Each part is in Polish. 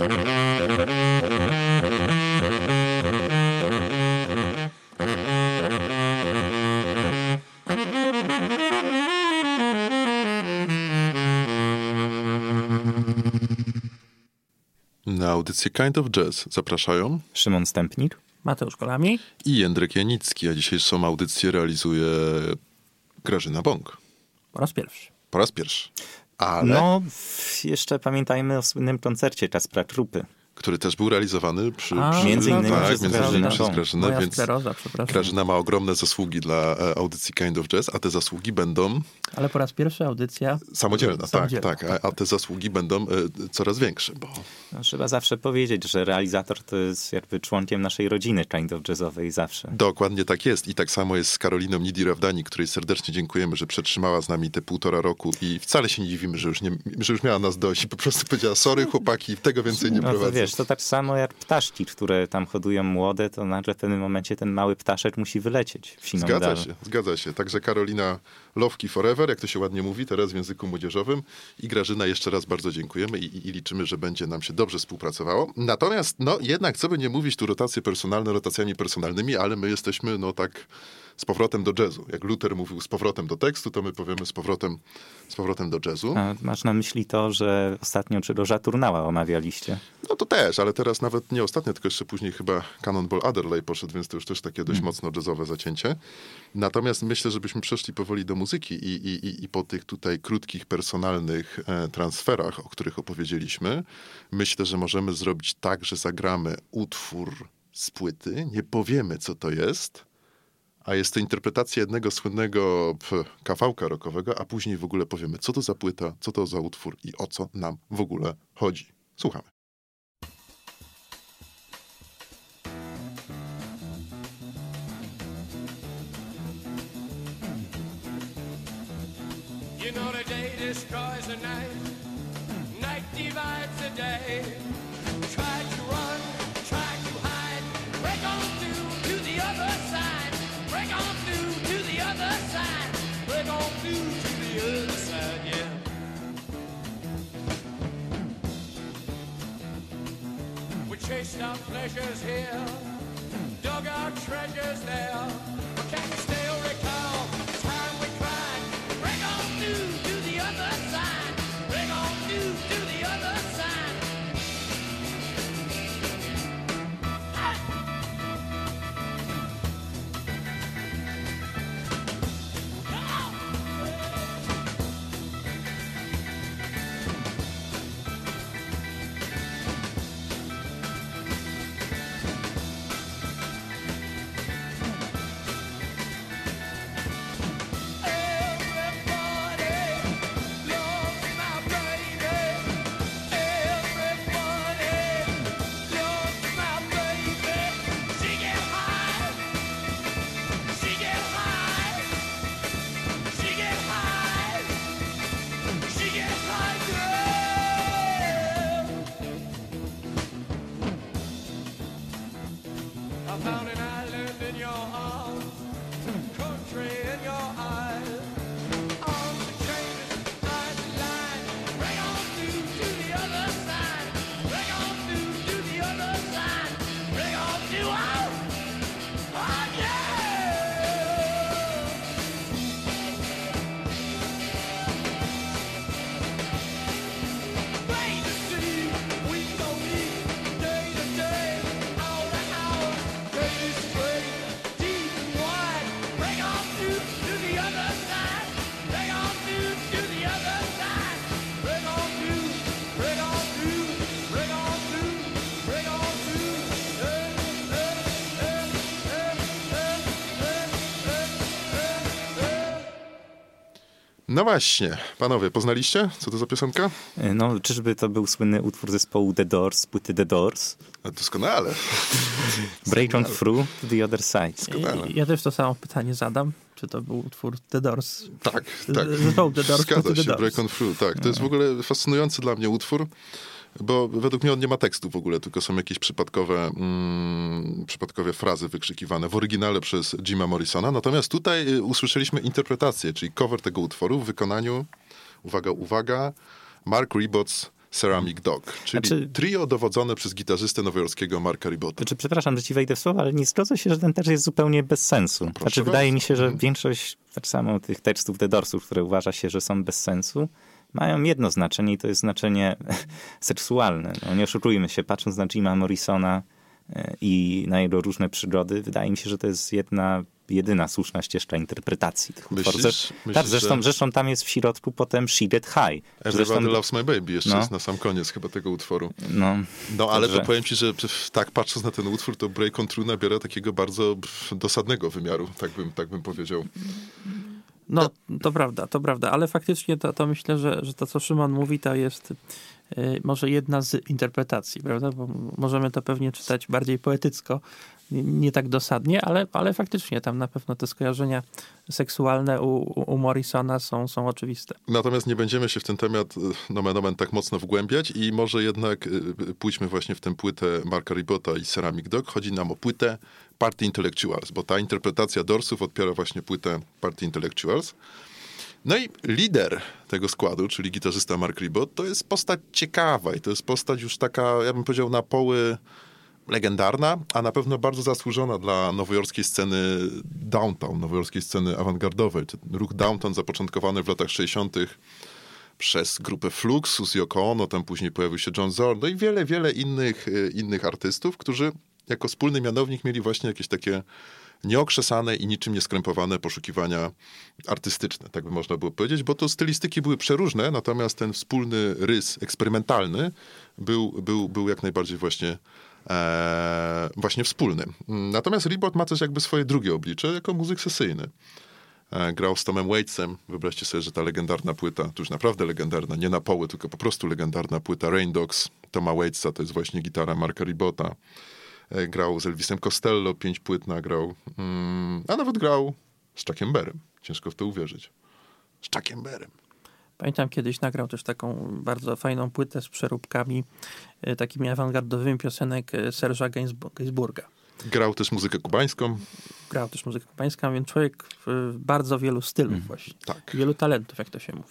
Na audycję Kind of Jazz zapraszają Szymon Stępnik. Mateusz Kolami. i Jędrek Janicki, a dzisiejszą audycję realizuje Grażyna Bąk. Po raz pierwszy. Po raz pierwszy. Ale, No, jeszcze pamiętajmy o słynnym koncercie Czas Trupy. Który też był realizowany przy... A, przy między innymi tak, przez między innymi Grażynę przez. Grażynę, Moja więc skleroza, przepraszam. Grażyna ma ogromne zasługi dla e, audycji Kind of Jazz, a te zasługi będą Ale po raz pierwszy audycja samodzielna, Samodzielna, tak, tak, a, a te zasługi będą e, coraz większe, bo No, trzeba zawsze powiedzieć, że realizator to jest jakby członkiem naszej rodziny kind of jazzowej zawsze. Dokładnie tak jest. I tak samo jest z Karoliną Nidi-Rawdani, której serdecznie dziękujemy, że przetrzymała z nami te półtora roku i wcale się nie dziwimy, że już, nie, że już miała nas dość i po prostu powiedziała, sorry chłopaki, tego więcej nie No prowadzę. Wiesz, to tak samo jak ptaszki, które tam hodują młode, to nagle w pewnym momencie ten mały ptaszek musi wylecieć w siną Zgadza się, zgadza się. Także Karolina Lowki Forever, jak to się ładnie mówi teraz w języku młodzieżowym. I Grażyna jeszcze raz bardzo dziękujemy i, i, i liczymy, że będzie nam się dobrze współpracowało. Natomiast, no jednak, co by nie mówić, tu rotacje personalne rotacjami personalnymi, ale my jesteśmy, no tak, z powrotem do jazzu. Jak Luther mówił z powrotem do tekstu, to my powiemy z powrotem, z powrotem do jazzu. A masz na myśli to, że ostatnio Grzegorza Turnała omawialiście? No to też, ale teraz nawet nie ostatnio, tylko jeszcze później chyba Cannonball Adderley poszedł, więc to już też takie dość mocno jazzowe zacięcie. Natomiast myślę, żebyśmy przeszli powoli do muzyki i, i, i- i po tych tutaj krótkich, personalnych e, transferach, o których opowiedzieliśmy, myślę, że możemy zrobić tak, że zagramy utwór z płyty, nie powiemy, co to jest, a jest to interpretacja jednego słynnego kawałka rockowego, a później w ogóle powiemy, co to za płyta, co to za utwór i o co nam w ogóle chodzi. Słuchamy. Based pleasures here, dug our treasures there. No właśnie, panowie, poznaliście? Co to za piosenka? No, czyżby to był słynny utwór zespołu The Doors, płyty The Doors? A Doskonale. Break on through to the other side. Doskonale. Ja też to samo pytanie zadam. Czy to był utwór The Doors? Tak, tak. Zespołu The Doors, Zgadza płyty się, The Doors. Break on Through, tak. To jest w ogóle fascynujący dla mnie utwór, bo według mnie on nie ma tekstu w ogóle, tylko są jakieś przypadkowe, mm, przypadkowe frazy wykrzykiwane w oryginale przez Jima Morrisona. Natomiast tutaj y, usłyszeliśmy interpretację, czyli cover tego utworu w wykonaniu, uwaga, uwaga, Mark Ribot's Ceramic Dog, czyli Znaczy- trio dowodzone przez gitarzystę nowojorskiego Marka Ribota. Znaczy, przepraszam, że ci wejdę w słowo, ale nie zgodzę się, że ten tekst jest zupełnie bez sensu. Znaczy, bardzo. wydaje mi się, że większość tak samo tych tekstów The Doorsów, które uważa się, że są bez sensu, mają jedno znaczenie i to jest znaczenie seksualne. No, nie oszukujmy się, patrząc na Jima Morrisona e, i na jego różne przygody, wydaje mi się, że to jest jedna, jedyna słuszna ścieżka interpretacji tych Myślisz? utworów. Zresztą, Myślisz, tak, zresztą, że- zresztą tam jest w środku potem She Get High. Everybody Zresztą, Loves My Baby jeszcze No. jest na sam koniec chyba tego utworu. no, No ale to powiem ci, że tak patrząc na ten utwór, to Break on True nabiera takiego bardzo dosadnego wymiaru, tak bym, tak bym powiedział. No, to prawda, to prawda, ale faktycznie to, to myślę, że, że to, co Szymon mówi, to jest y, może jedna z interpretacji, prawda? Bo możemy to pewnie czytać bardziej poetycko, nie, tak dosadnie, ale, ale faktycznie tam na pewno te skojarzenia seksualne u, u, Morrisona są, są oczywiste. Natomiast nie będziemy się w ten temat e, nomen omen tak mocno wgłębiać i może jednak e, pójdźmy właśnie w tę płytę Marka Ribota i Ceramic Dog. Chodzi nam o płytę Party Intellectuals, bo ta interpretacja Dorsów odpiera właśnie płytę Party Intellectuals. No i lider tego składu, czyli gitarzysta Mark Ribot, to jest postać ciekawa i to jest postać już taka, ja bym powiedział, na poły legendarna, a na pewno bardzo zasłużona dla nowojorskiej sceny downtown, nowojorskiej sceny awangardowej. Ruch downtown zapoczątkowany w latach 60 przez grupę Fluxus, Yoko Ono, tam później pojawił się John Zorn, no i wiele, wiele innych, y, innych artystów, którzy jako wspólny mianownik mieli właśnie jakieś takie nieokrzesane i niczym nieskrępowane poszukiwania artystyczne, tak by można było powiedzieć, bo to stylistyki były przeróżne, natomiast ten wspólny rys eksperymentalny był, był, był jak najbardziej właśnie e, właśnie wspólny. Natomiast Ribot ma też jakby swoje drugie oblicze jako muzyk sesyjny. E, grał z Tomem Waitsem. Wyobraźcie sobie, że ta legendarna płyta, to już naprawdę legendarna, nie na poły, tylko po prostu legendarna płyta Rain Dogs Toma Waitsa, to jest właśnie gitara Marka Ribota. E, grał z Elvisem Costello, pięć płyt nagrał, mm, a nawet grał z Chuckiem Berrem. Ciężko w to uwierzyć. Z Chuckiem Berrem. Pamiętam kiedyś nagrał też taką bardzo fajną płytę z przeróbkami, y, takimi awangardowymi piosenek Serge'a Gainsbo- Gainsbourga. Grał też muzykę kubańską. Grał też muzykę kubańską, więc człowiek w bardzo wielu stylów właśnie. Tak. Wielu talentów, jak to się mówi.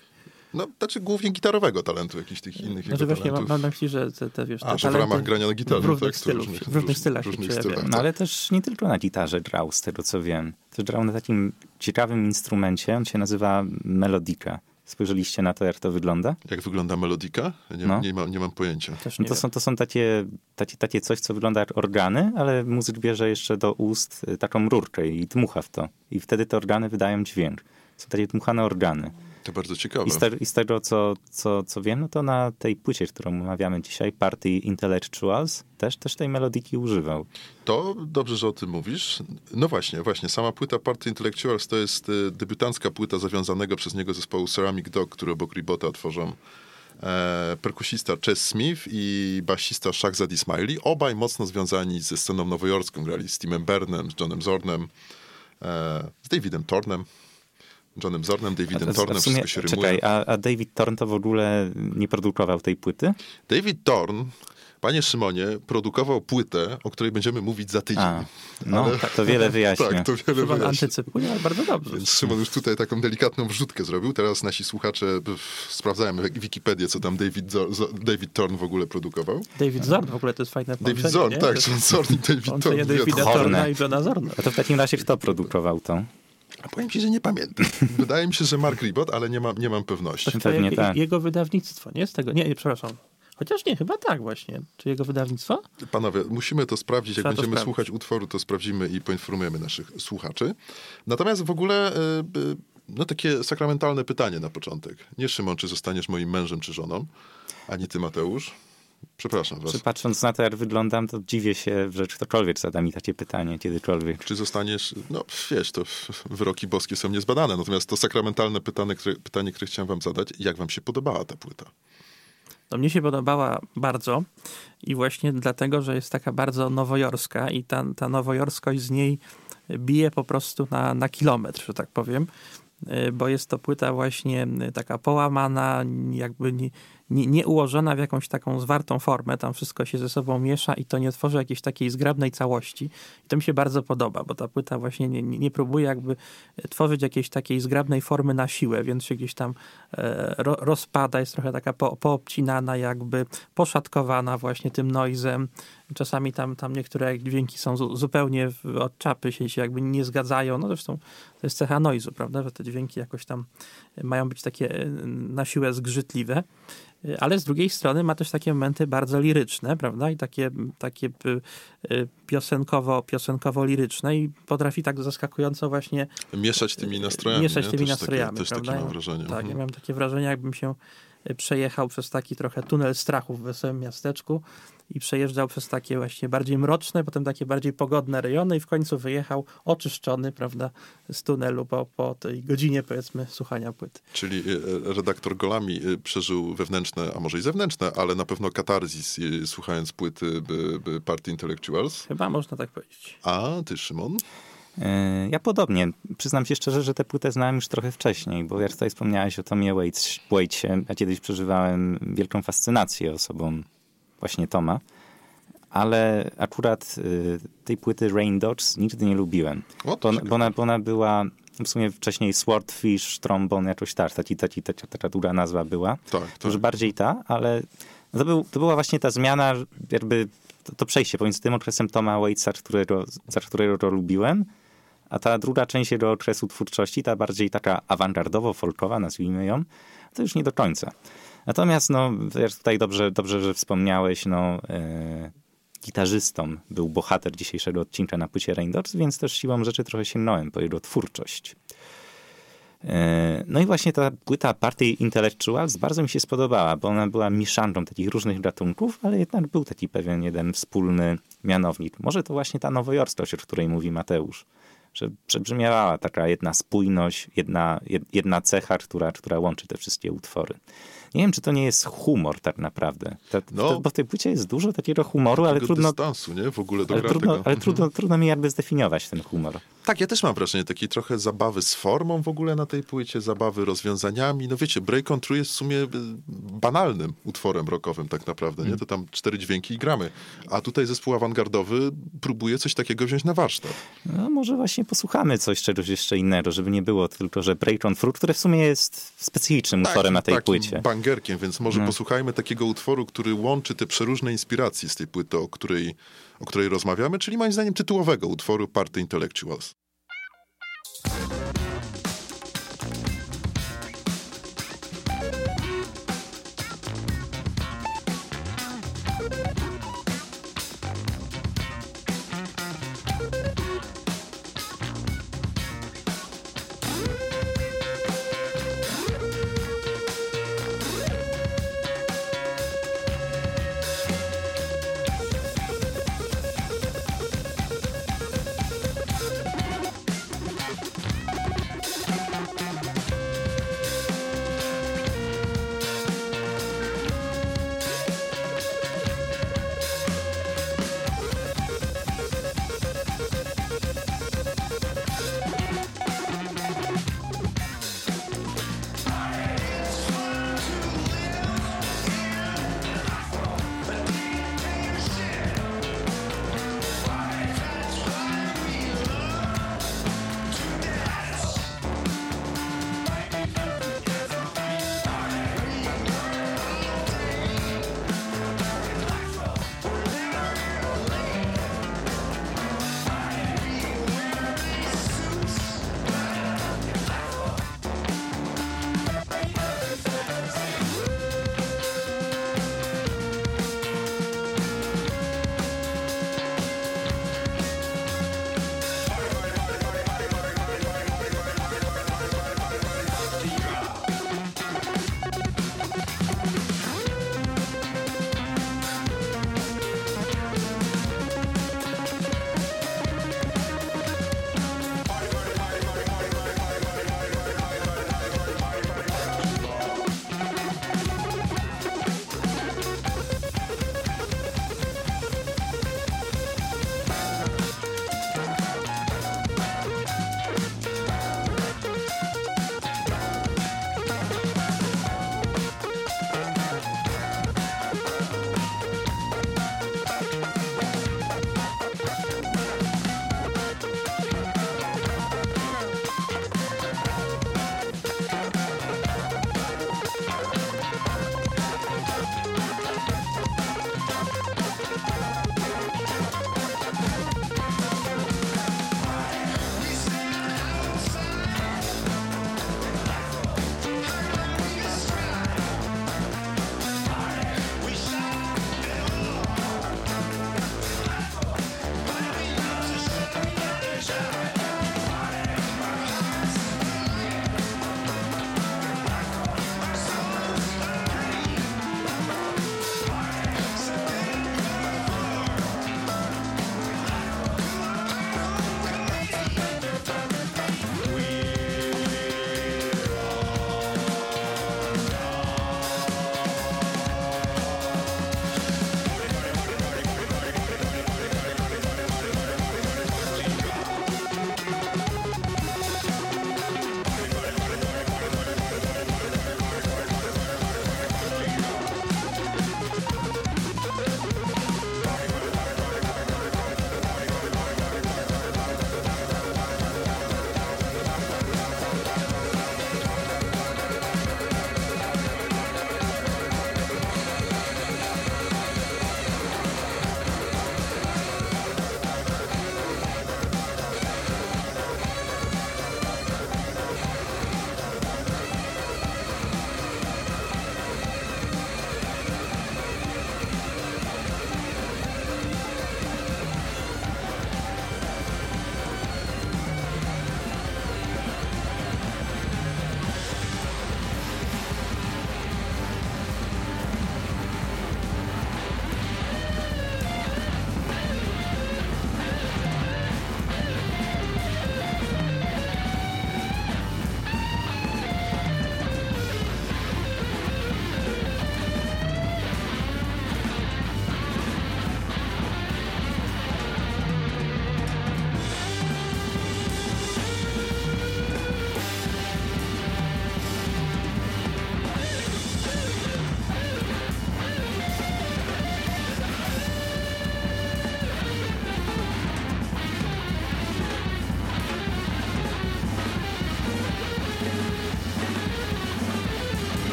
No, znaczy głównie gitarowego talentu, jakichś tych innych Znaczy jego właśnie mam, mam na myśli, że te, te, wiesz, te A, że w ramach grania na gitarze. w różnych tak, stylach, różnych- w różnych stylach się różnych stylach, No tak. ale też nie tylko na gitarze grał, z tego co wiem. Też grał na takim ciekawym instrumencie, on się nazywa melodika. Spojrzeliście na to, jak to wygląda? Jak wygląda melodika? Nie, No. nie, mam, nie mam pojęcia. Też No nie to, są, to są takie, takie, takie coś, co wygląda jak organy, ale muzyk bierze jeszcze do ust y, taką rurkę i dmucha w to. I wtedy te organy wydają dźwięk. Są takie dmuchane organy. To bardzo ciekawe. I z, te, i z tego, co, co, co wiem, no to na tej płycie, którą omawiamy dzisiaj, Party Intellectuals, też, też tej melodiki używał. To dobrze, że o tym mówisz. No właśnie, właśnie. Sama płyta Party Intellectuals to jest e, debiutancka płyta zawiązanego przez niego zespołu Ceramic Dog, który obok Ribota tworzą e, perkusista Chess Smith i basista Shagzad Ismaili. Obaj mocno związani ze sceną nowojorską. Grali z Timem Bernem, z Johnem Zornem, e, z Davidem Tornem. Johnem Zornem, Davidem Tornem, sumie, wszystko się rymuje. czekaj, a, a David Thorne to w ogóle nie produkował tej płyty? David Torn, panie Szymonie, produkował płytę, o której będziemy mówić za tydzień. A, no, Ale- to wiele wyjaśnia. Tak, to wiele Szymon wyjaśnia. antycypuje, ale bardzo dobrze. Więc Szymon już tutaj taką delikatną wrzutkę zrobił. Teraz nasi słuchacze sprawdzają w Wikipedię, co tam David, Zor- David Thorn w ogóle produkował. David Zorn w ogóle to jest fajne David Zorn, nie? tak, John Zorn i David Thorn. Połączenie Davida. Torna i Johna Zorna. A to w takim razie kto produkował to? Powiem ci, że nie pamiętam. Wydaje mi się, że Mark Ribot, ale nie mam, nie mam pewności. To Pewnie je- tak. Jego wydawnictwo, nie? Z tego, nie, nie, przepraszam. Chociaż nie, chyba tak właśnie. Czy jego wydawnictwo? Panowie, musimy to sprawdzić. Jak Trzeba to będziemy sprawdzić. słuchać utworu, to sprawdzimy i poinformujemy naszych słuchaczy. Natomiast w ogóle, y, y, no takie sakramentalne pytanie na początek. Nie Szymon, czy zostaniesz moim mężem czy żoną, ani ty Mateusz. Przepraszam was. Czy patrząc na to, jak wyglądam, to dziwię się, że ktokolwiek zada mi takie pytanie kiedykolwiek. Czy zostaniesz, no wiesz, to wyroki boskie są niezbadane, natomiast to sakramentalne pytanie które, pytanie, które chciałem wam zadać, jak wam się podobała ta płyta? No mnie się podobała bardzo i właśnie dlatego, że jest taka bardzo nowojorska i ta, ta nowojorskość z niej bije po prostu na, na kilometr, że tak powiem, Y, bo jest to płyta właśnie y, taka połamana, jakby nie, nie, nie ułożona w jakąś taką zwartą formę, tam wszystko się ze sobą miesza i to nie tworzy jakiejś takiej zgrabnej całości. I to mi się bardzo podoba, bo ta płyta właśnie nie, nie, nie próbuje jakby tworzyć jakiejś takiej zgrabnej formy na siłę, więc się gdzieś tam e, ro, rozpada, jest trochę taka po, poobcinana, jakby poszatkowana właśnie tym noizem. Czasami tam, tam niektóre dźwięki są zu, zupełnie od czapy, się, się jakby nie zgadzają. No zresztą to jest cecha noizu, prawda, że te dźwięki jakoś tam mają być takie e, na siłę zgrzytliwe. E, Ale z drugiej strony ma też takie momenty bardzo liryczne, prawda? I takie, takie y, y, piosenkowo, piosenkowo-liryczne i potrafi tak zaskakująco właśnie Mieszać tymi nastrojami. mieszać tymi też nastrojami, Takie, też takie prawda? mam wrażenie. Tak, ja Mhm. miałem takie wrażenie, jakbym się y, przejechał przez taki trochę tunel strachu w wesołym miasteczku i przejeżdżał przez takie właśnie bardziej mroczne, potem takie bardziej pogodne rejony i w końcu wyjechał oczyszczony, prawda, z tunelu po, po tej godzinie, powiedzmy, słuchania płyty. Czyli e, redaktor Golami e, przeżył wewnętrzne, a może i zewnętrzne, ale na pewno katarzis e, słuchając płyty by, by Party Intellectuals. Chyba można tak powiedzieć. A ty, Szymon? E, Ja podobnie. Przyznam się szczerze, że tę płytę znałem już trochę wcześniej, bo jak tutaj wspomniałeś o Tomie Waits, Waitsie, ja kiedyś przeżywałem wielką fascynację osobą właśnie Toma, ale akurat y, tej płyty Rain Dogs nigdy nie lubiłem. O, Bo, bo, ona, bo ona była w sumie wcześniej Swordfish, Trombone, jakoś tak, ta, ta, ta, ta, ta długa nazwa była. Tak, tak. już bardziej ta, ale to, był, to była właśnie ta zmiana, jakby to, to przejście pomiędzy tym okresem Toma Waitsa, którego, za którego go lubiłem, a ta druga część jego okresu twórczości, ta bardziej taka awangardowo-folkowa, nazwijmy ją, to już nie do końca. Natomiast, no, jak tutaj dobrze, dobrze że wspomniałeś, no, e, gitarzystą był bohater dzisiejszego odcinka na płycie Rain Dogs, więc też siłą rzeczy trochę sięgnąłem po jego twórczość. E, No i właśnie ta płyta Party Intellectuals bardzo mi się spodobała, bo ona była mieszanką takich różnych gatunków, ale jednak był taki pewien jeden wspólny mianownik. Może to właśnie ta nowojorskość, o której mówi Mateusz, że przebrzmiewała taka jedna spójność, jedna, jed- jedna cecha, która, która łączy te wszystkie utwory. Nie wiem, czy to nie jest humor tak naprawdę, No. bo w tej płycie jest dużo takiego humoru, ale trudno, dystansu, nie? W ogóle do ale trudno, tego. ale Mhm. trudno, trudno mi jakby zdefiniować ten humor. Tak, ja też mam wrażenie takiej trochę zabawy z formą w ogóle na tej płycie, zabawy rozwiązaniami. No wiecie, Break on True jest w sumie y, banalnym utworem rockowym tak naprawdę, Mm. nie? To tam cztery dźwięki i gramy. A tutaj zespół awangardowy próbuje coś takiego wziąć na warsztat. No może właśnie posłuchamy coś czegoś jeszcze innego, żeby nie było tylko, że Break on Fruit, które w sumie jest specyficznym utworem na tej płycie. Więc może No. posłuchajmy takiego utworu, który łączy te przeróżne inspiracje z tej płyty, o której, o której rozmawiamy, czyli moim zdaniem tytułowego utworu Party Intellectuals.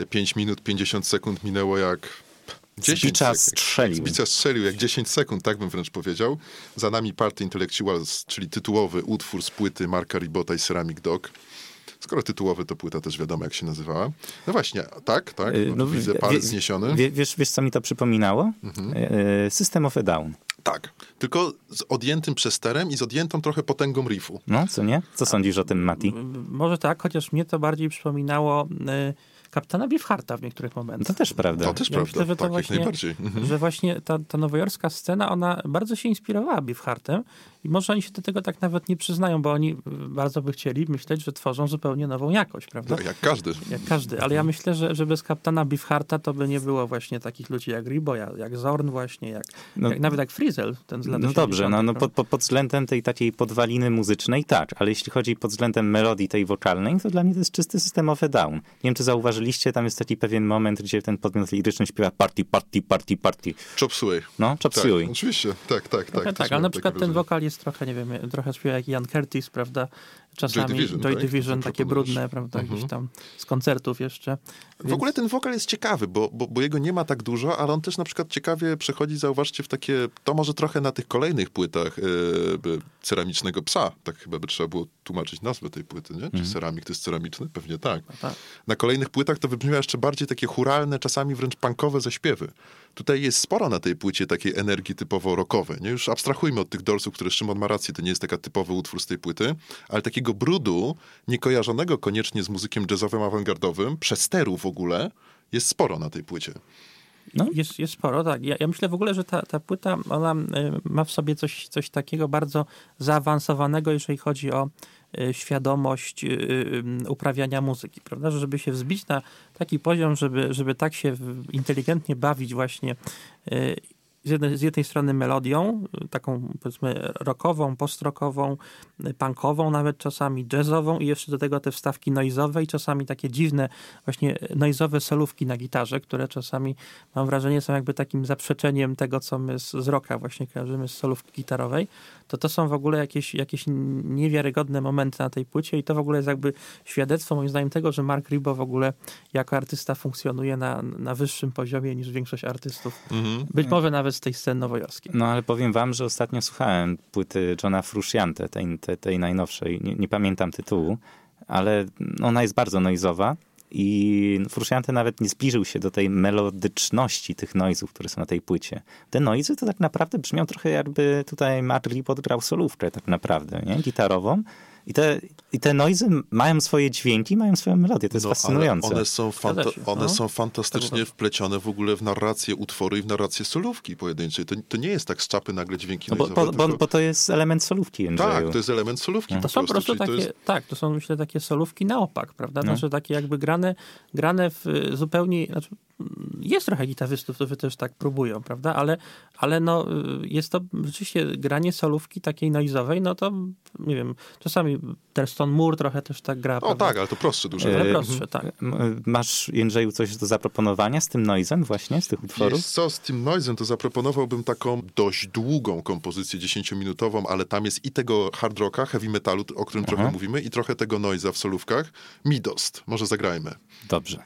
Te 5 minut 50 sekund minęło jak 10 bicza sekund. strzelił. Z bicza strzelił jak 10 sekund, tak bym wręcz powiedział. Za nami Party Intellectuals, czyli tytułowy utwór z płyty Marka Ribota i Ceramic Dog. Skoro tytułowy, to płyta też wiadomo, jak się nazywała. No właśnie, tak, tak. Y, No, widzę palec wie- zniesiony. Wie, wiesz, wiesz, co mi to przypominało? Y, System of a Down. Tak, tylko z odjętym przesterem i z odjętą trochę potęgą riffu. No, co nie? Co sądzisz o tym, Mati? Może tak, chociaż mnie to bardziej przypominało y, kapitana Beefhearta w niektórych momentach. To też prawda. To też Ja prawda, myślę, że to tak, właśnie- jak najbardziej. Mhm. Że właśnie ta, ta nowojorska scena, ona bardzo się inspirowała Beefheartem i może oni się do tego tak nawet nie przyznają, bo oni y, bardzo by chcieli myśleć, że tworzą zupełnie nową jakość, prawda? No, jak każdy. Jak każdy, ale ja myślę, że, że bez kapitana Beefhearta to by nie było właśnie takich ludzi jak Ribo, jak, jak Zorn właśnie, jak, No- jak nawet jak Frizel, ten z lat No dobrze, 80., no, no pod, pod, względem tej takiej podwaliny muzycznej tak, ale jeśli chodzi pod względem melodii tej wokalnej, to dla mnie to jest czysty system of a down. Nie wiem, czy zauważyliście, tam jest taki pewien moment, gdzie ten podmiot liryczny śpiewa party, party, party, party. Chop suey. No, chop Tak, suey. oczywiście, tak, tak, tak. tak, też ale miałem na przykład ten wrażenie. wokal jest trochę, nie wiem, trochę śpiewa jak Ian Curtis, prawda? Czasami Joy Division, Joy tak? Division To takie proponujesz. brudne, prawda, Mhm. gdzieś tam z koncertów jeszcze. W ogóle ten wokal jest ciekawy, bo, bo, bo jego nie ma tak dużo, ale on też na przykład ciekawie przechodzi, zauważcie, w takie, to może trochę na tych kolejnych płytach by- Ceramicznego Psa, tak chyba by trzeba było tłumaczyć nazwę tej płyty, nie? Czy ceramik to jest ceramiczny? Pewnie tak. tak. Na kolejnych płytach to wybrzmiewa jeszcze bardziej takie churalne, czasami wręcz punkowe zaśpiewy. Tutaj jest sporo na tej płycie takiej energii typowo rockowej. Nie? Już abstrahujmy od tych dorsów, które Szymon ma rację, to nie jest taka typowy utwór z tej płyty, ale takiego brudu, niekojarzonego koniecznie z muzykiem jazzowym, awangardowym, przesteru w ogóle, jest sporo na tej płycie. No. Jest, jest sporo, tak. Ja, ja myślę w ogóle, że ta, ta płyta, ona y, ma w sobie coś, coś takiego bardzo zaawansowanego, jeżeli chodzi o świadomość y, y, uprawiania muzyki, prawda? Że żeby się wzbić na taki poziom, żeby, żeby tak się inteligentnie bawić właśnie y, z jednej, z jednej strony melodią, y, taką powiedzmy rockową, postrockową, y, punkową nawet czasami, jazzową i jeszcze do tego te wstawki noizowe i czasami takie dziwne właśnie noizowe solówki na gitarze, które czasami mam wrażenie są jakby takim zaprzeczeniem tego, co my z, z rocka właśnie kojarzymy z solówki gitarowej, to to są w ogóle jakieś, jakieś niewiarygodne momenty na tej płycie i to w ogóle jest jakby świadectwo moim zdaniem tego, że Mark Ribot w ogóle jako artysta funkcjonuje na, na wyższym poziomie niż większość artystów. Być może nawet z tej sceny nowojorskiej. No ale powiem wam, że ostatnio słuchałem płyty Johna Frusciante, tej, tej, tej najnowszej. Nie, nie pamiętam tytułu, ale ona jest bardzo noizowa i Frusciante nawet nie zbliżył się do tej melodyczności tych noizów, które są na tej płycie. Te noizy to tak naprawdę brzmią trochę jakby tutaj Matt Lee podgrał solówkę tak naprawdę, nie? Gitarową. I te, I te noizy mają swoje dźwięki, mają swoją melodię. To jest No, fascynujące. One, są, fanta- one no. są fantastycznie wplecione w ogóle w narrację utworu i w narrację solówki pojedynczej. To, to nie jest tak z czapy nagle dźwięki No bo, bo, bo, bo to jest element solówki, Andrzeju. Tak, to jest element solówki To są po prostu czyli to takie, jest- tak, to są myślę takie solówki na opak, prawda? No. Znaczy takie jakby grane, grane w zupełnie, znaczy jest trochę gitarzystów, którzy też tak próbują, prawda? Ale, ale no y, jest to rzeczywiście granie solówki takiej noizowej, no to nie wiem, czasami Terston Moore trochę też tak gra, O prawda? tak, ale to prostsze dużo. E, Ale prostsze, tak. Masz, Jędrzeju, coś do zaproponowania z tym noizem właśnie, z tych utworów? Wiesz co, z tym noizem to zaproponowałbym taką dość długą kompozycję 10-minutową, ale tam jest i tego hard rocka, heavy metalu, o którym Aha. trochę mówimy, i trochę tego noiza w solówkach. Midost. Może zagrajmy. Dobrze.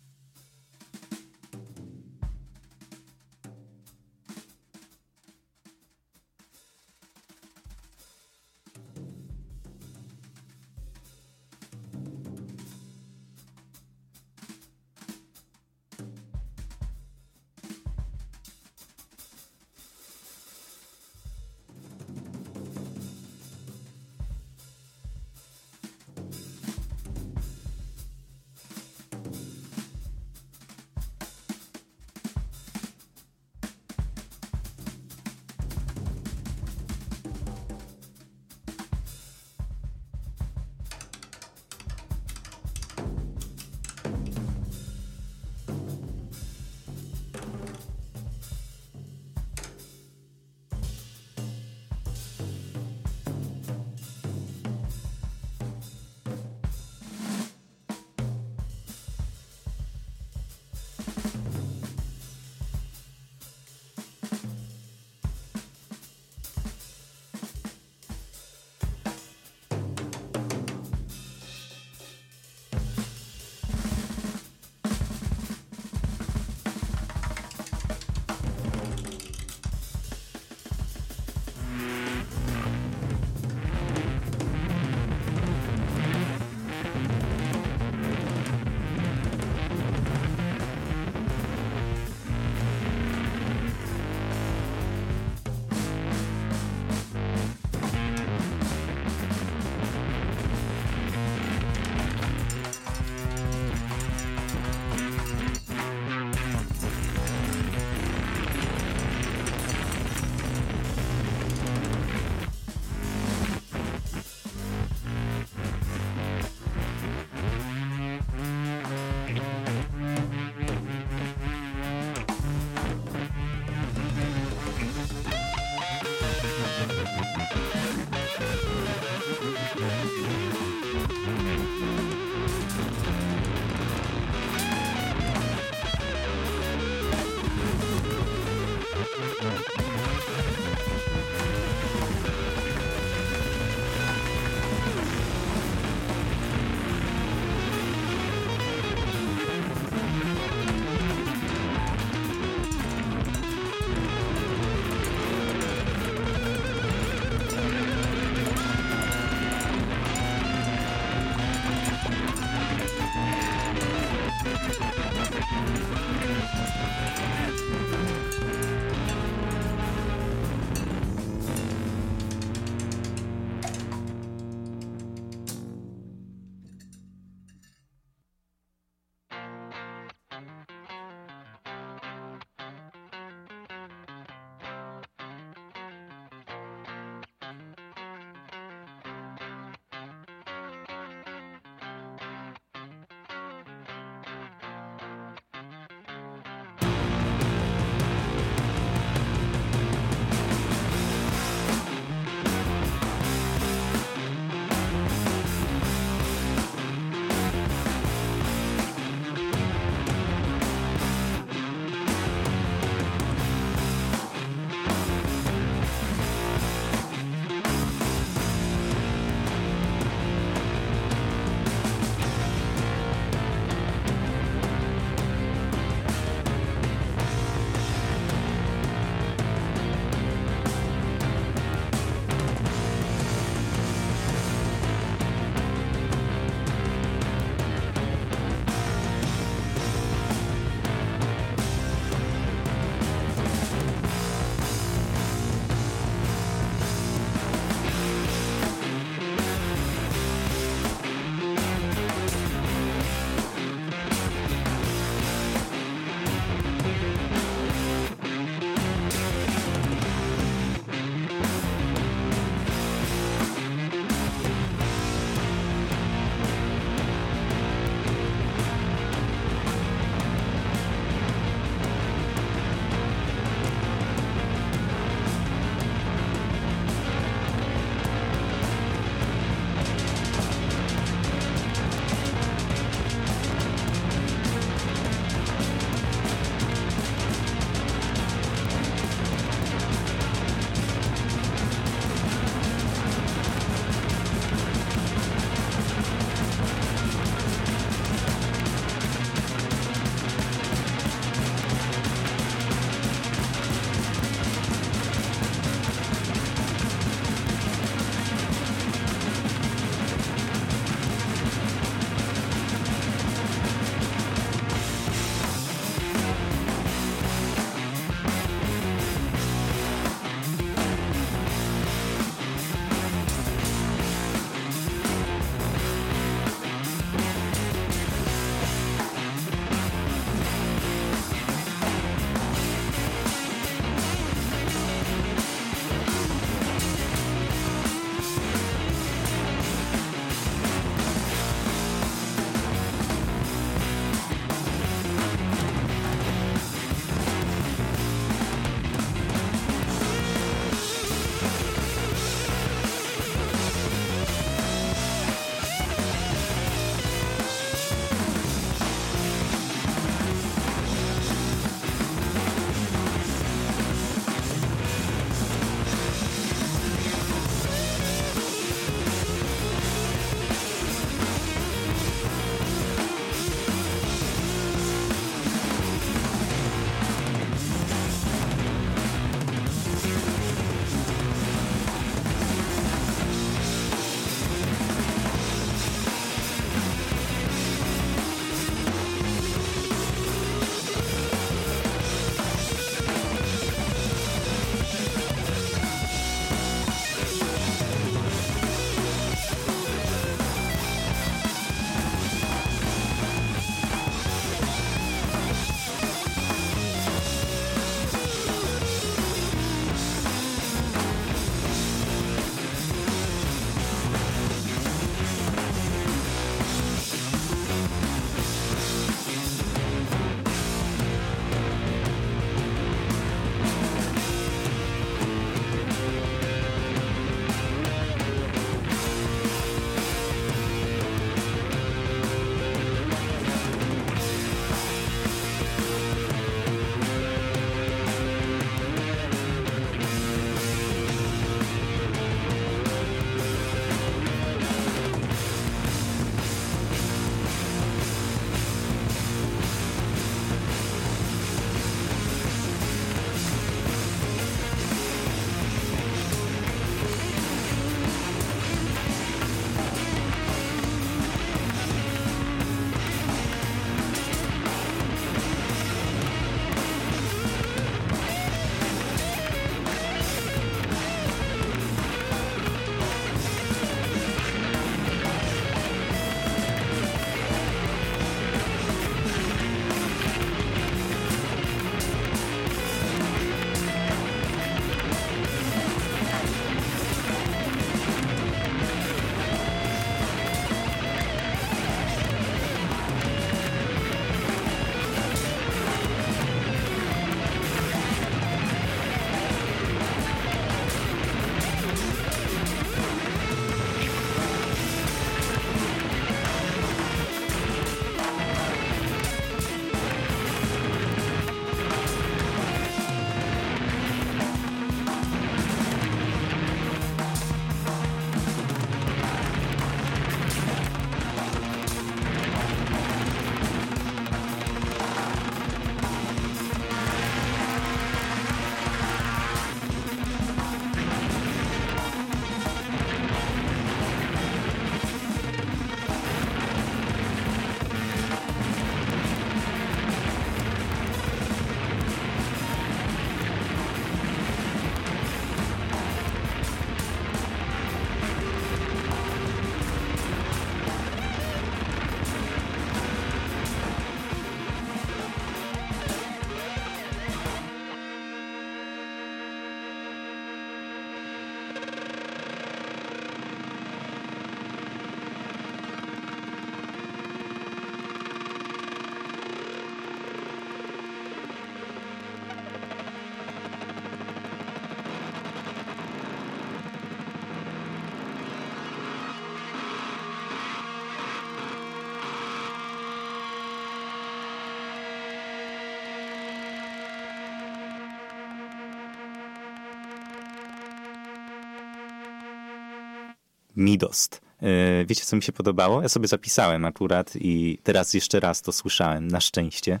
Midost. E, Wiecie, co mi się podobało? Ja sobie zapisałem akurat i teraz jeszcze raz to słyszałem, na szczęście.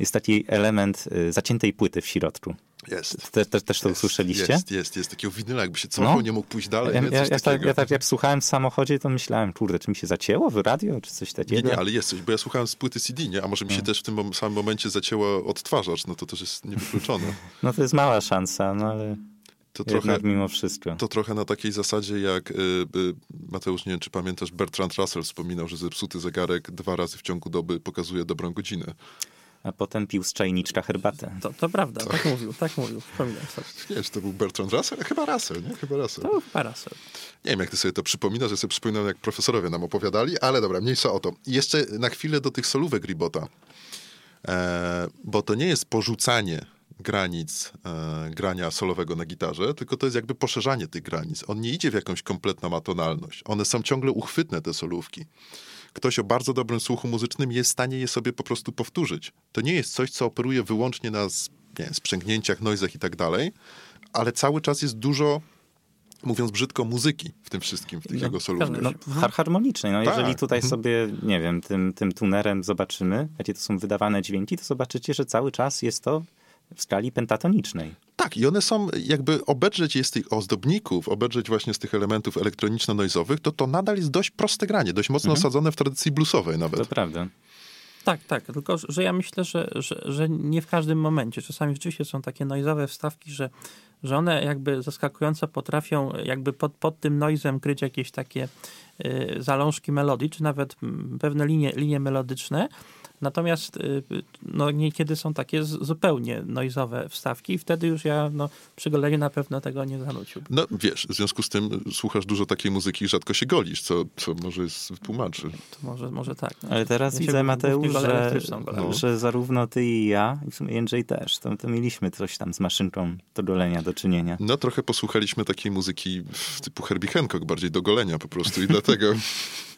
Jest taki element e, zaciętej płyty w środku. Jest. Te, te, też to Jest, usłyszeliście? Jest, jest, jest. Takiego winyla, jakby się cofał, No. nie mógł pójść dalej. Ja, nie? Coś ja, tak, ja tak jak słuchałem w samochodzie, to myślałem, kurde, czy mi się zacięło w radio, czy coś Nie, takiego? nie, ale jest coś, bo ja słuchałem z płyty CD, nie? A może mi No. się też w tym samym momencie zacięło odtwarzacz, no to też jest niewykluczone. No to jest mała szansa, no ale To jednak trochę, mimo wszystko. to trochę na takiej zasadzie, jak y, y, Mateusz, nie wiem, czy pamiętasz, Bertrand Russell wspominał, że zepsuty zegarek dwa razy w ciągu doby pokazuje dobrą godzinę. A potem pił z czajniczka herbatę. To, to prawda, tak mówił, tak mówił, przypominam sobie. Nie wiem, czy to był Bertrand Russell? Chyba Russell, nie? Chyba Russell. To był parasol. Nie wiem, jak ty sobie to przypominasz, że sobie przypominam, jak profesorowie nam opowiadali, ale dobra, mniejsza o to. I jeszcze na chwilę do tych solówek Ribota, e, bo to nie jest porzucanie granic e, grania solowego na gitarze, tylko to jest jakby poszerzanie tych granic. On nie idzie w jakąś kompletną atonalność. One są ciągle uchwytne, te solówki. Ktoś o bardzo dobrym słuchu muzycznym jest w stanie je sobie po prostu powtórzyć. To nie jest coś, co operuje wyłącznie na nie sprzęgnięciach, noizach i tak dalej, ale cały czas jest dużo mówiąc brzydko, muzyki w tym wszystkim, w tych No, jego solówkach. No, har- harmonicznej. No, Tak. jeżeli tutaj Mhm. sobie, nie wiem, tym, tym tunerem zobaczymy, jakie to są wydawane dźwięki, to zobaczycie, że cały czas jest to w skali pentatonicznej. Tak, i one są, jakby obedrzeć je z tych ozdobników, obedrzeć właśnie z tych elementów elektroniczno-noizowych, to to nadal jest dość proste granie, dość mocno osadzone w tradycji bluesowej nawet. To prawda. Tak, tak, tylko że ja myślę, że, że, że nie w każdym momencie. Czasami rzeczywiście są takie noizowe wstawki, że, że one jakby zaskakująco potrafią jakby pod, pod tym noizem kryć jakieś takie y, zalążki melodii, czy nawet mm, pewne linie, linie melodyczne. Natomiast y, no, niekiedy są takie zupełnie noizowe wstawki i wtedy już ja no, przy goleniu na pewno tego nie zanuciłbym. No wiesz, w związku z tym słuchasz dużo takiej muzyki i rzadko się golisz, co, co może jest tłumaczy. To może, może tak. no. Ale teraz Ja widzę, Mateusz, że. No. że zarówno ty i ja, i w sumie Jędrzej też, to, to mieliśmy coś tam z maszynką do golenia do czynienia. No trochę posłuchaliśmy takiej muzyki w typu Herbie Hancock, bardziej do golenia po prostu i dlatego...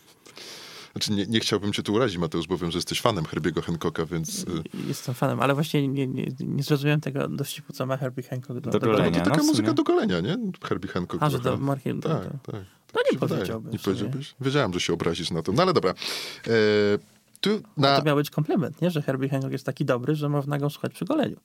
Znaczy nie, nie chciałbym cię tu urazić, Mateusz, bo wiem, że jesteś fanem Herbiego Hancocka, więc... y, Jestem fanem, ale właśnie nie, nie, nie zrozumiałem tego dowcipu, co ma Herbie Hancock do, Do do No golenia. to taka no, muzyka do golenia, nie? Herbie Hancock A, że do Marki... Tak, to- tak. tak No nie wydaje. powiedziałbym Nie powiedziałbyś? Wiedziałem, że się obrazisz na to. No ale dobra. E, tu na... To miał być komplement, nie? Że Herbie Hancock jest taki dobry, że można go słuchać przy goleniu.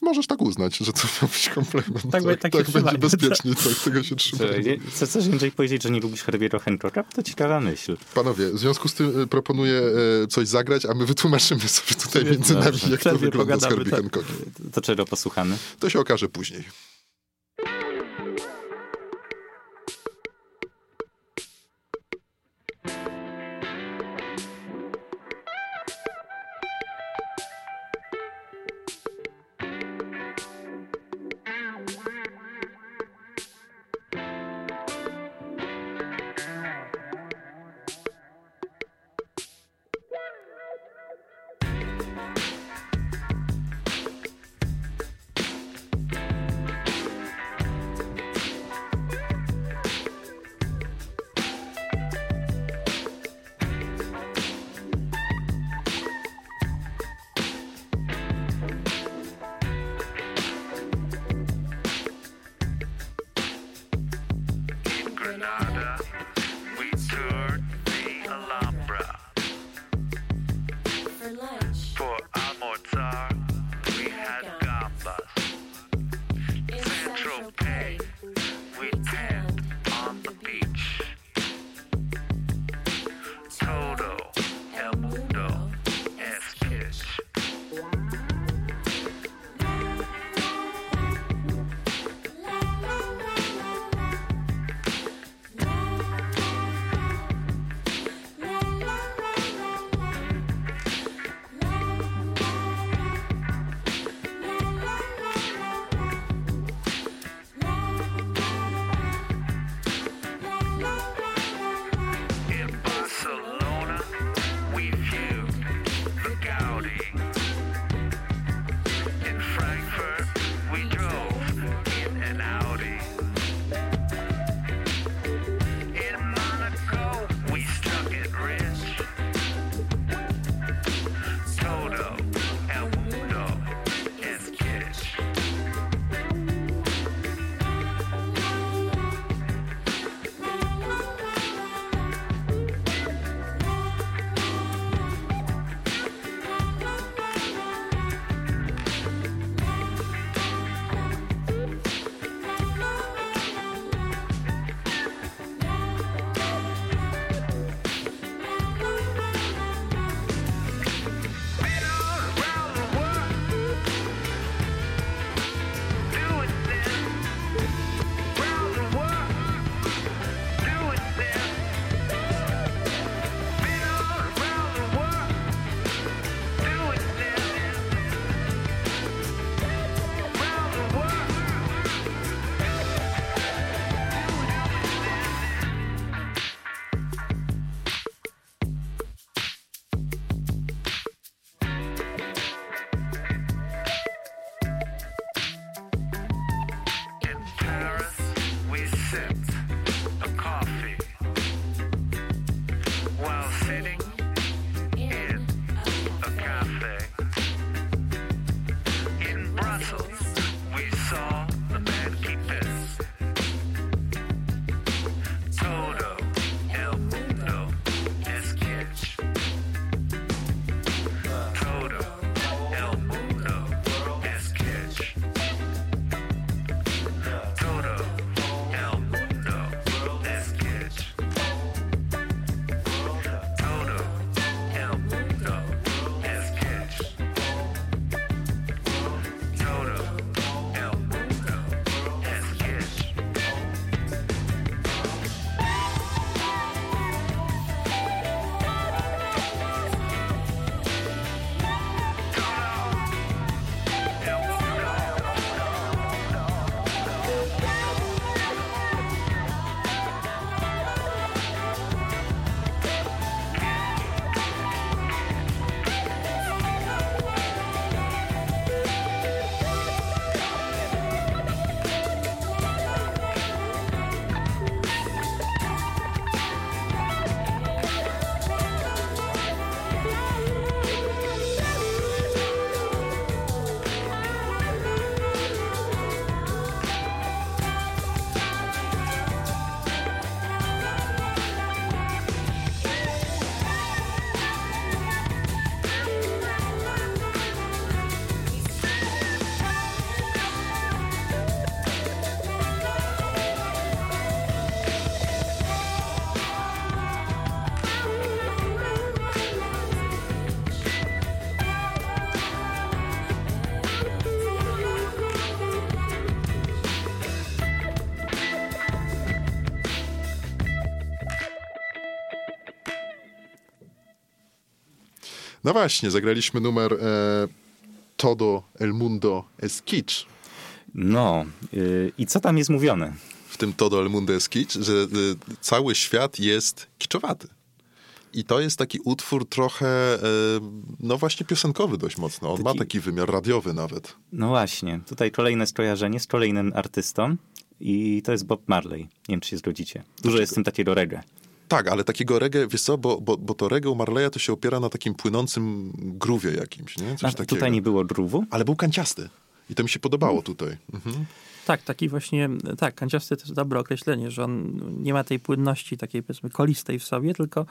Możesz tak uznać, że to miał być komplement. Tak, Tak, tak tak, będzie bezpiecznie, tak, tego się Co, trzymajmy. co, chcesz Jędrzej powiedzieć, że nie lubisz Herbiego Hancocka? To ciekawa myśl. Panowie, w związku z tym e, proponuję e, coś zagrać, a my wytłumaczymy sobie tutaj między nami, jak to wygląda z Herbie. Hancockiem. To czego posłuchamy? To się okaże później. No właśnie, zagraliśmy numer e, Todo el mundo es kitsch. No, yy, i co tam jest mówione? W tym Todo el mundo es kitsch, że e, cały świat jest kiczowaty. I to jest taki utwór trochę, e, no właśnie piosenkowy dość mocno. On ma Taki- wymiar radiowy nawet. No właśnie, tutaj kolejne skojarzenie z kolejnym artystą i to jest Bob Marley. Nie wiem, czy się zgodzicie. Dużo jest w tym takiego reggae. Tak, ale takiego reggae, wiesz co, bo, bo, bo to reggae u Marleya to się opiera na takim płynącym groowie jakimś, nie? A Coś takiego. tutaj nie było druwu? Ale był kanciasty. I to mi się podobało tutaj. Mhm. Tak, taki właśnie, tak, kanciasty to jest dobre określenie, że on nie ma tej płynności takiej powiedzmy kolistej w sobie, tylko,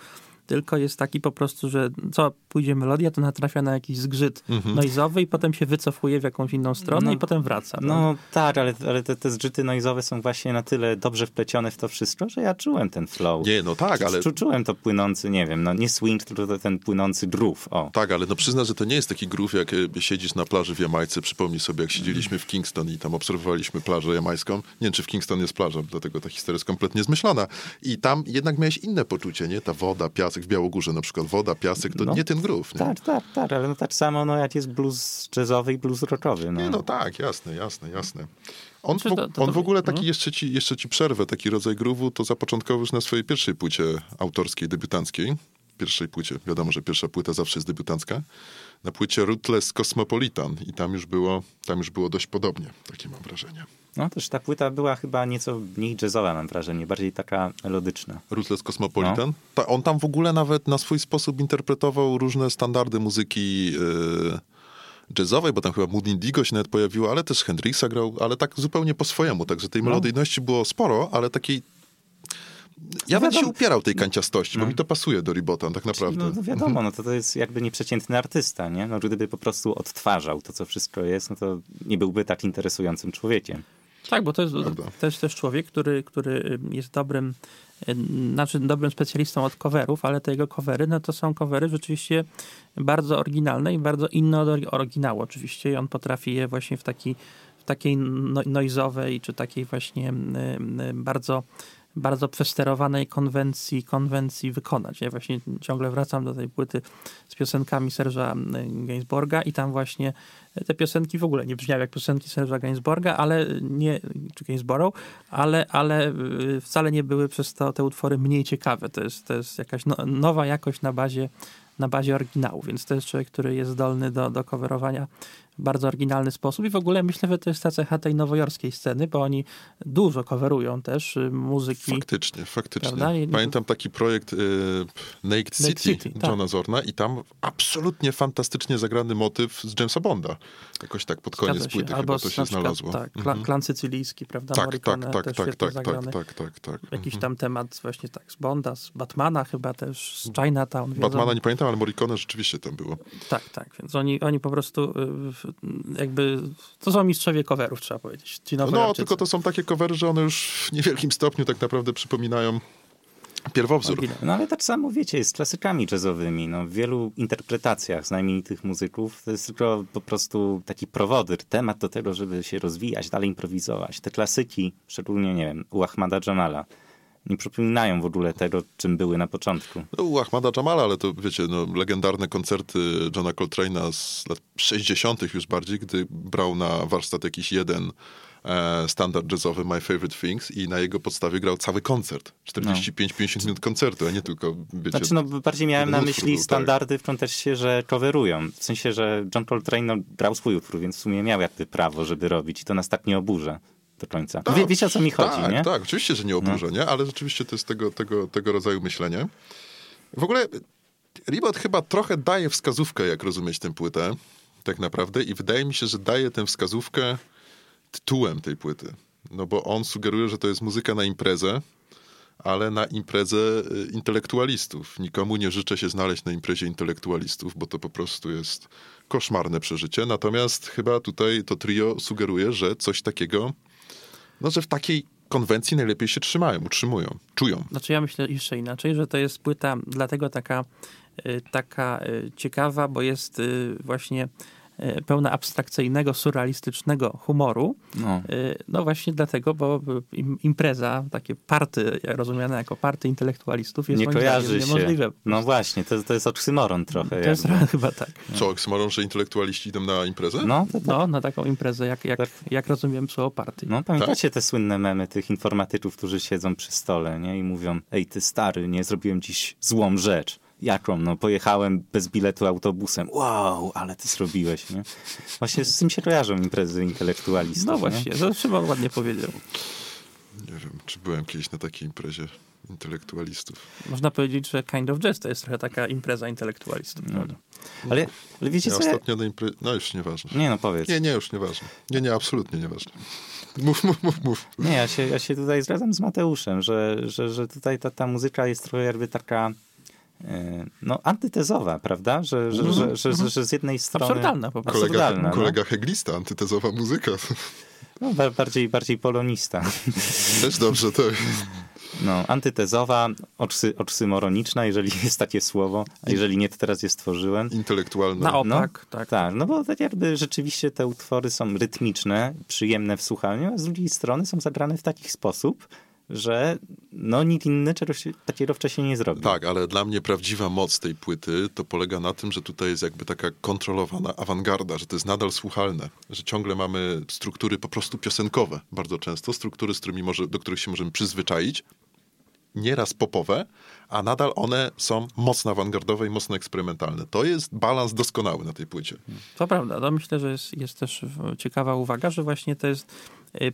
tylko jest taki po prostu, że co pójdzie melodia, to natrafia na jakiś zgrzyt noizowy i potem się wycofuje w jakąś inną stronę No, i potem wraca. No tak, ale, ale te, te zgrzyty noizowe są właśnie na tyle dobrze wplecione w to wszystko, że ja czułem ten flow. Nie, no tak, ale... Czu, czułem to płynący, nie wiem, no nie swing, tylko to ten płynący groove, o. Tak, ale no przyzna, że to nie jest taki groove, jak e, siedzisz na plaży w Jamajce. Przypomnij sobie, jak siedzieliśmy w Kingston i tam obserwowaliśmy plażę jamańską. Nie wiem, czy w Kingston jest plaża, dlatego ta historia jest kompletnie zmyślona. I tam jednak miałeś inne poczucie, nie? Ta woda, piasek w Białogórze na przykład. Woda, piasek, to No. nie ten groove, nie? Tak, tak, tak, ale no tak samo no, jak jest blues jazzowy i blues rockowy. No. Nie, no tak, jasne, jasne, jasne. On, Znaczy, w, to- to- on w ogóle taki, mhm. jeszcze ci, jeszcze ci przerwę, taki rodzaj groove'u, to zapoczątkował już na swojej pierwszej płycie autorskiej, debiutanckiej. Pierwszej płycie, wiadomo, że pierwsza płyta zawsze jest debiutancka. Na płycie Rootless Cosmopolitan i tam już było, tam już było dość podobnie, takie mam wrażenie. no też ta płyta była chyba nieco mniej jazzowa, mam wrażenie, bardziej taka melodyczna. Ruthless Cosmopolitan. Ta, on tam w ogóle nawet na swój sposób interpretował różne standardy muzyki e, jazzowej, bo tam chyba Mood Indigo się nawet pojawiło, ale też Hendrixa grał, ale tak zupełnie po swojemu. Także tej melodyjności było sporo, ale takiej... Ja będę się upierał tej kanciastości, bo mi to pasuje do Ribotan, tak naprawdę. No, no wiadomo, no to, to jest jakby nieprzeciętny artysta, nie? No, gdyby po prostu odtwarzał to, co wszystko jest, no to nie byłby tak interesującym człowiekiem. Tak, bo to jest Prawda. też też człowiek, który, który jest dobrym, znaczy dobrym specjalistą od coverów, ale te jego covery, no to są covery rzeczywiście bardzo oryginalne i bardzo inne od ory- oryginału oczywiście i on potrafi je właśnie w taki, w takiej no, noizowej, czy takiej właśnie bardzo bardzo przesterowanej konwencji, konwencji wykonać. Ja właśnie ciągle wracam do tej płyty z piosenkami Serge'a Gainsbourga i tam właśnie te piosenki w ogóle nie brzmiały jak piosenki Serge'a Gainsbourga, ale nie, czy Gainsborough, ale, ale y, wcale nie były przez to te utwory mniej ciekawe. To jest, to jest jakaś no, nowa jakość na bazie, na bazie oryginału, więc to jest człowiek, który jest zdolny do, do coverowania bardzo oryginalny sposób i w ogóle myślę, że to jest ta cecha tej nowojorskiej sceny, bo oni dużo coverują też y, muzyki. Faktycznie, faktycznie. Prawda? Pamiętam taki projekt y, Naked City, City, tak. Johna Zorna i tam absolutnie fantastycznie zagrany motyw z Jamesa Bonda. Jakoś tak pod koniec Zgadza płyty Albo chyba to się przykład, znalazło. Tak, kla, Mhm. klan sycylijski, prawda? tak, tak, Morricone tak, tak, tak, tak, zagrany. tak, tak, tak. Jakiś Mhm. tam temat właśnie tak z Bonda, z Batmana chyba też, z Chinatown. Batmana oni- nie pamiętam, ale Morricone rzeczywiście tam było. Tak, tak, więc oni, oni po prostu y, jakby, to są mistrzowie coverów, trzeba powiedzieć. Ci No, tylko to są takie covery, że one już w niewielkim stopniu tak naprawdę przypominają pierwowzór. No ale tak samo, wiecie, jest z klasykami jazzowymi. No, w wielu interpretacjach znamienitych muzyków to jest tylko po prostu taki prowodyr, temat do tego, żeby się rozwijać, dalej improwizować. Te klasyki, szczególnie, nie wiem, u Ahmada Jamala, nie przypominają w ogóle tego, czym były na początku. No, u Ahmada Jamala, ale to wiecie, no, legendarne koncerty Johna Coltrane'a z lat 60. już bardziej, gdy brał na warsztat jakiś jeden e, standard jazzowy My Favorite Things i na jego podstawie grał cały koncert. 45-50 minut koncertu, a nie tylko, wiecie... Znaczy, no bardziej miałem na myśli był, tak. standardy w kontekście, że coverują. W sensie, że John Coltrane no, grał swój utwór, więc w sumie miał jakby prawo, żeby robić i to nas tak nie oburza do końca. Tak, Wie, wiecie o co mi chodzi, tak, nie? Tak, oczywiście, że nie oburza, nie? Ale rzeczywiście to jest tego, tego, tego rodzaju myślenie. W ogóle Ribot chyba trochę daje wskazówkę, jak rozumieć tę płytę, tak naprawdę. I wydaje mi się, że daje tę wskazówkę tytułem tej płyty. No bo on sugeruje, że to jest muzyka na imprezę, ale na imprezę y, intelektualistów. Nikomu nie życzę się znaleźć na imprezie intelektualistów, bo to po prostu jest koszmarne przeżycie. Natomiast chyba tutaj to trio sugeruje, że coś takiego, no że w takiej konwencji najlepiej się trzymają, utrzymują, czują. Znaczy ja myślę jeszcze inaczej, że to jest płyta dlatego taka, y, taka y, ciekawa, bo jest y, właśnie pełna abstrakcyjnego, surrealistycznego humoru. No. Y, No właśnie dlatego, bo im- impreza, takie party, rozumiane jako party intelektualistów jest nie moim kojarzy się. niemożliwe. No właśnie, to, to jest oksymoron trochę. To jest jakby. trochę chyba tak. Co, oksymorą, że intelektualiści idą na imprezę? No, to, to, No, na taką imprezę, jak, jak, Tak. jak rozumiem słowo party. no pamiętacie te słynne memy tych informatyków, którzy siedzą przy stole nie? i mówią, ej ty stary, nie zrobiłem dziś złą rzecz. Jaką? No pojechałem bez biletu autobusem. Wow, ale ty zrobiłeś, nie? Właśnie z tym się kojarzą imprezy intelektualistów. No nie? właśnie, to Szymon ładnie powiedział. Nie wiem, czy byłem kiedyś na takiej imprezie intelektualistów. Można powiedzieć, że Kind of Jazz to jest trochę taka impreza intelektualistów. No. Ale, ale wiecie Ja co? ja- ostatnio na imprezie... No już nieważne. Nie no, powiedz. Nie, nie, już nieważne. Nie, nie, absolutnie nieważne. Mów, mów, mów, mów. Nie, ja się, ja się tutaj zgadzam z Mateuszem, że, że, że tutaj ta, ta muzyka jest trochę jakby taka no, antytezowa, prawda? Że, że, że, że, że, że z jednej strony... Absurdalna po prostu. Kolega, Absurdalna, no. kolega heglista, antytezowa muzyka. No, ba- bardziej, bardziej polonista. Też dobrze, tak. No, antytezowa, oksy, oksymoroniczna, jeżeli jest takie słowo, a jeżeli nie, to teraz je stworzyłem. Intelektualna. Na opak, tak. Tak, no bo tak jakby rzeczywiście te utwory są rytmiczne, przyjemne w słuchaniu, a z drugiej strony są zagrane w taki sposób, że no nikt inny czegoś takiego wcześniej nie zrobił. Tak, ale dla mnie prawdziwa moc tej płyty to polega na tym, że tutaj jest jakby taka kontrolowana awangarda, że to jest nadal słuchalne, że ciągle mamy struktury po prostu piosenkowe, bardzo często, struktury, z którymi może, do których się możemy przyzwyczaić, nieraz popowe, a nadal one są mocno awangardowe i mocno eksperymentalne. To jest balans doskonały na tej płycie. To prawda. To myślę, że jest, jest też ciekawa uwaga, że właśnie to jest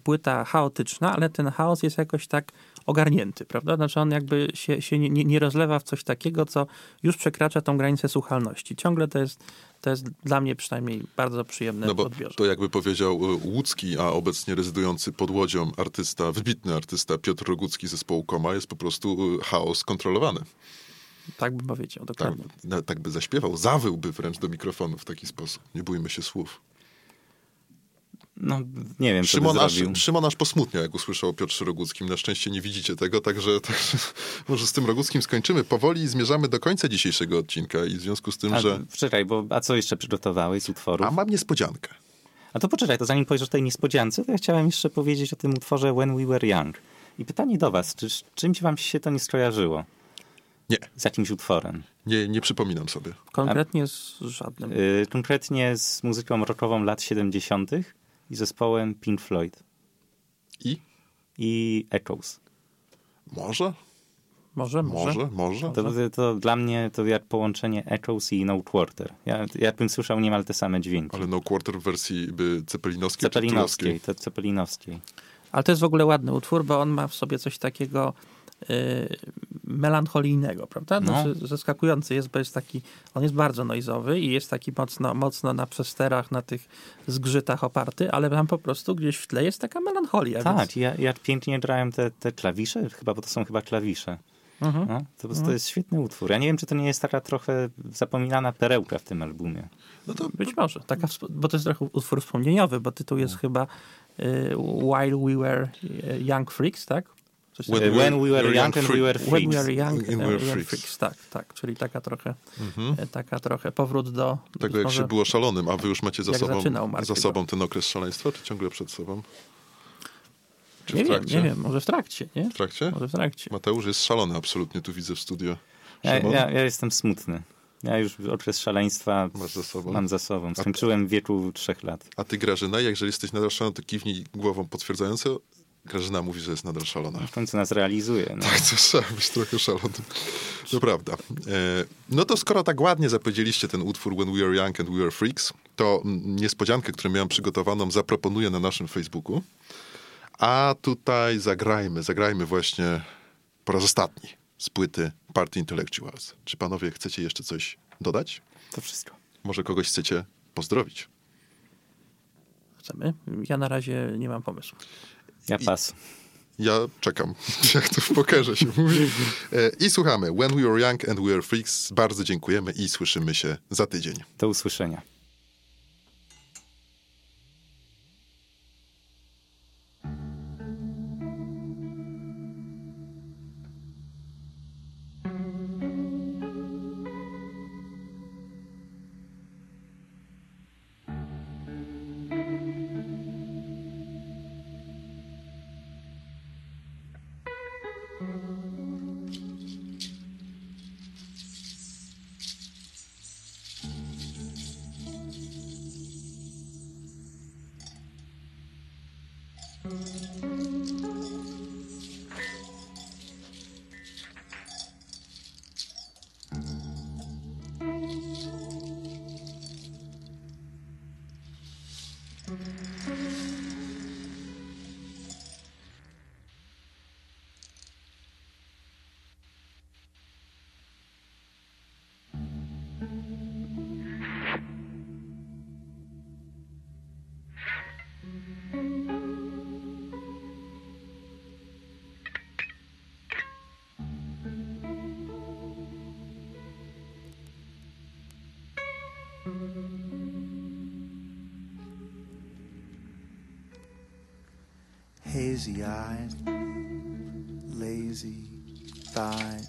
płyta chaotyczna, ale ten chaos jest jakoś tak ogarnięty, prawda? Znaczy on jakby się, się nie, nie- rozlewa w coś takiego, co już przekracza tą granicę słuchalności. Ciągle to jest, to jest dla mnie przynajmniej bardzo przyjemne No bo odbiorze. to jakby powiedział y, łódzki, a obecnie rezydujący pod Łodzią artysta, wybitny artysta Piotr Rogucki zespołu Koma jest po prostu y, chaos kontrolowany. Tak bym powiedział, Tak, dokładnie. na- tak by zaśpiewał, zawyłby wręcz do mikrofonu w taki sposób. Nie bójmy się słów. No, nie wiem, Szymon aż. Szymon aż posmutniał, jak usłyszał o Piotrze Roguckim. Na szczęście nie widzicie tego, także, także może z tym Roguckim skończymy. Powoli zmierzamy do końca dzisiejszego odcinka i w związku z tym, A, że... Poczekaj, bo a co jeszcze przygotowałeś z utworów? A mam niespodziankę. A to poczekaj, to zanim powiesz o tej niespodziance, to ja chciałem jeszcze powiedzieć o tym utworze When We Were Young. I pytanie do was, czy czymś wam się to nie skojarzyło? Nie, Z jakimś utworem? nie, nie przypominam sobie. Konkretnie z żadnym. Yy, konkretnie z muzyką rockową lat 70. i zespołem Pink Floyd I? i Echoes. Może? Może, może. Może, może. To, to, to dla mnie to jak połączenie Echoes i No Quarter. Ja, ja bym słyszał niemal te same dźwięki. Ale no quarter w wersji by cepelinowskiej czy Cepelinowskiej, to Cepelinowskiej. Ale to jest w ogóle ładny utwór, bo on ma w sobie coś takiego melancholijnego, prawda? No. Znaczy, zaskakujący jest, bo jest taki, on jest bardzo noizowy i jest taki mocno, mocno na przesterach, na tych zgrzytach oparty, ale tam po prostu gdzieś w tle jest taka melancholia. Tak, więc... ja, jak pięknie grają te, te klawisze, chyba, bo to są chyba klawisze. Mhm. No, to, to jest świetny utwór. Ja nie wiem, czy to nie jest taka trochę zapominana perełka w tym albumie. No to Być może, taka, bo to jest trochę utwór wspomnieniowy, bo tytuł jest chyba y, While We Were Young Freaks, tak? When When we were young and we were When freaks. We Were Young And and We We Were Freaks. Freaks. Tak, tak, czyli taka trochę, mhm. e, taka trochę powrót do... tego jak może- się było szalonym, a wy już macie za jak sobą, za sobą ten okres szaleństwa, czy ciągle przed sobą? Czy Nie w wiem, nie wiem, może w trakcie, nie? W trakcie? Może w trakcie. Mateusz jest szalony absolutnie, tu widzę w studio. Ja, ja, ja jestem smutny. Ja już okres szaleństwa Masz za sobą? mam za sobą. Skończyłem w wieku trzech lat. A ty Grażyna, jeżeli jesteś nadal szalona, to kiwnij głową potwierdzająco. Grażyna mówi, że jest nadal szalona. W końcu nas realizuje. No. Tak, to trzeba być trochę szalonym. To prawda. E, no to skoro tak ładnie zapowiedzieliście ten utwór When We Are Young and We Are Freaks, to niespodziankę, którą miałem przygotowaną, zaproponuję na naszym Facebooku. A tutaj zagrajmy, zagrajmy właśnie po raz ostatni z płyty Party Intellectuals. Czy panowie chcecie jeszcze coś dodać? To wszystko. Może kogoś chcecie pozdrowić? Chcemy? Ja na razie nie mam pomysłu. Ja pas. Ja czekam, jak to w pokerze się mówi. E, I słuchamy When We Were Young and We Are Freaks. Bardzo dziękujemy i słyszymy się za tydzień. Do usłyszenia. Hazy eyed, lazy thigh,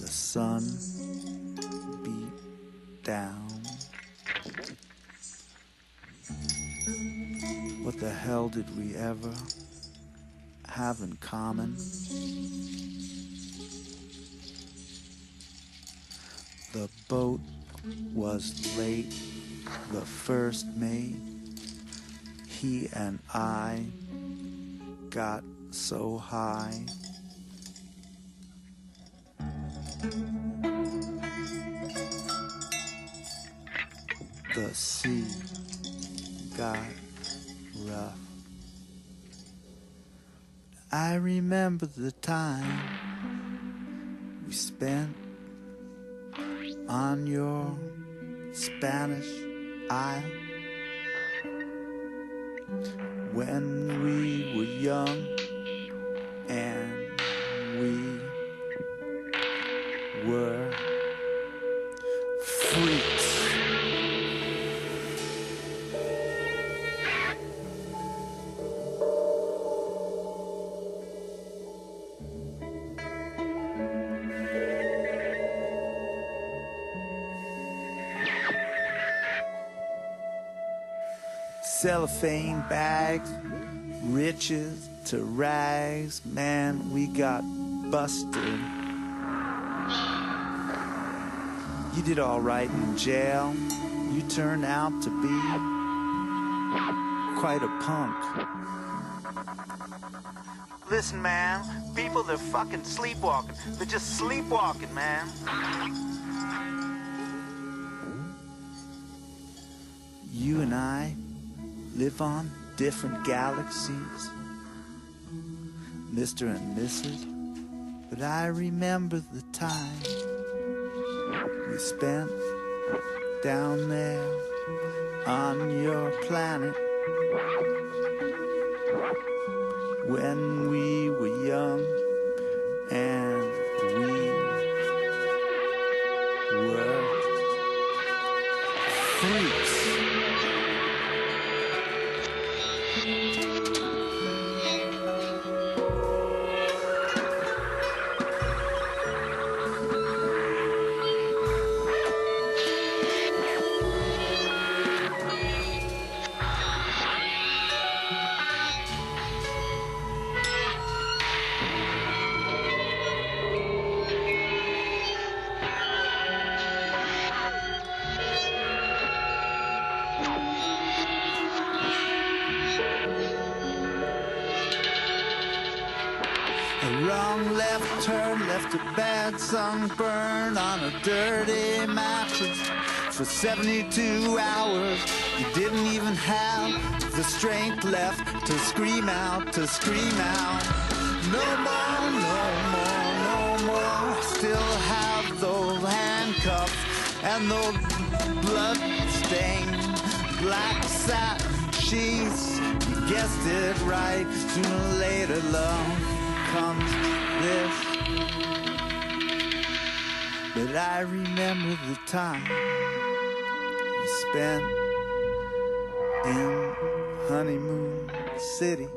the sun beat down. What the hell did we ever have in common? The boat was late the first mate. He and I got so high. The sea got rough. I remember the time we spent on your Spanish Isle when we were young and we were freaks. cellophane bags, riches to rags. Man, we got busted. You did all right in jail. You turned out to be quite a punk. Listen, man, people, they're fucking sleepwalking. They're just sleepwalking, man. You and I live on different galaxies, Mr. and Mrs. But I remember the time we spent down there on your planet when 72 hours. You didn't even have the strength left to scream out, to scream out. No more, no more, no more. Still have those handcuffs and those blood-stained black satin sheets. You guessed it right. Sooner or later, love comes this. But I remember the time spent in honeymoon city.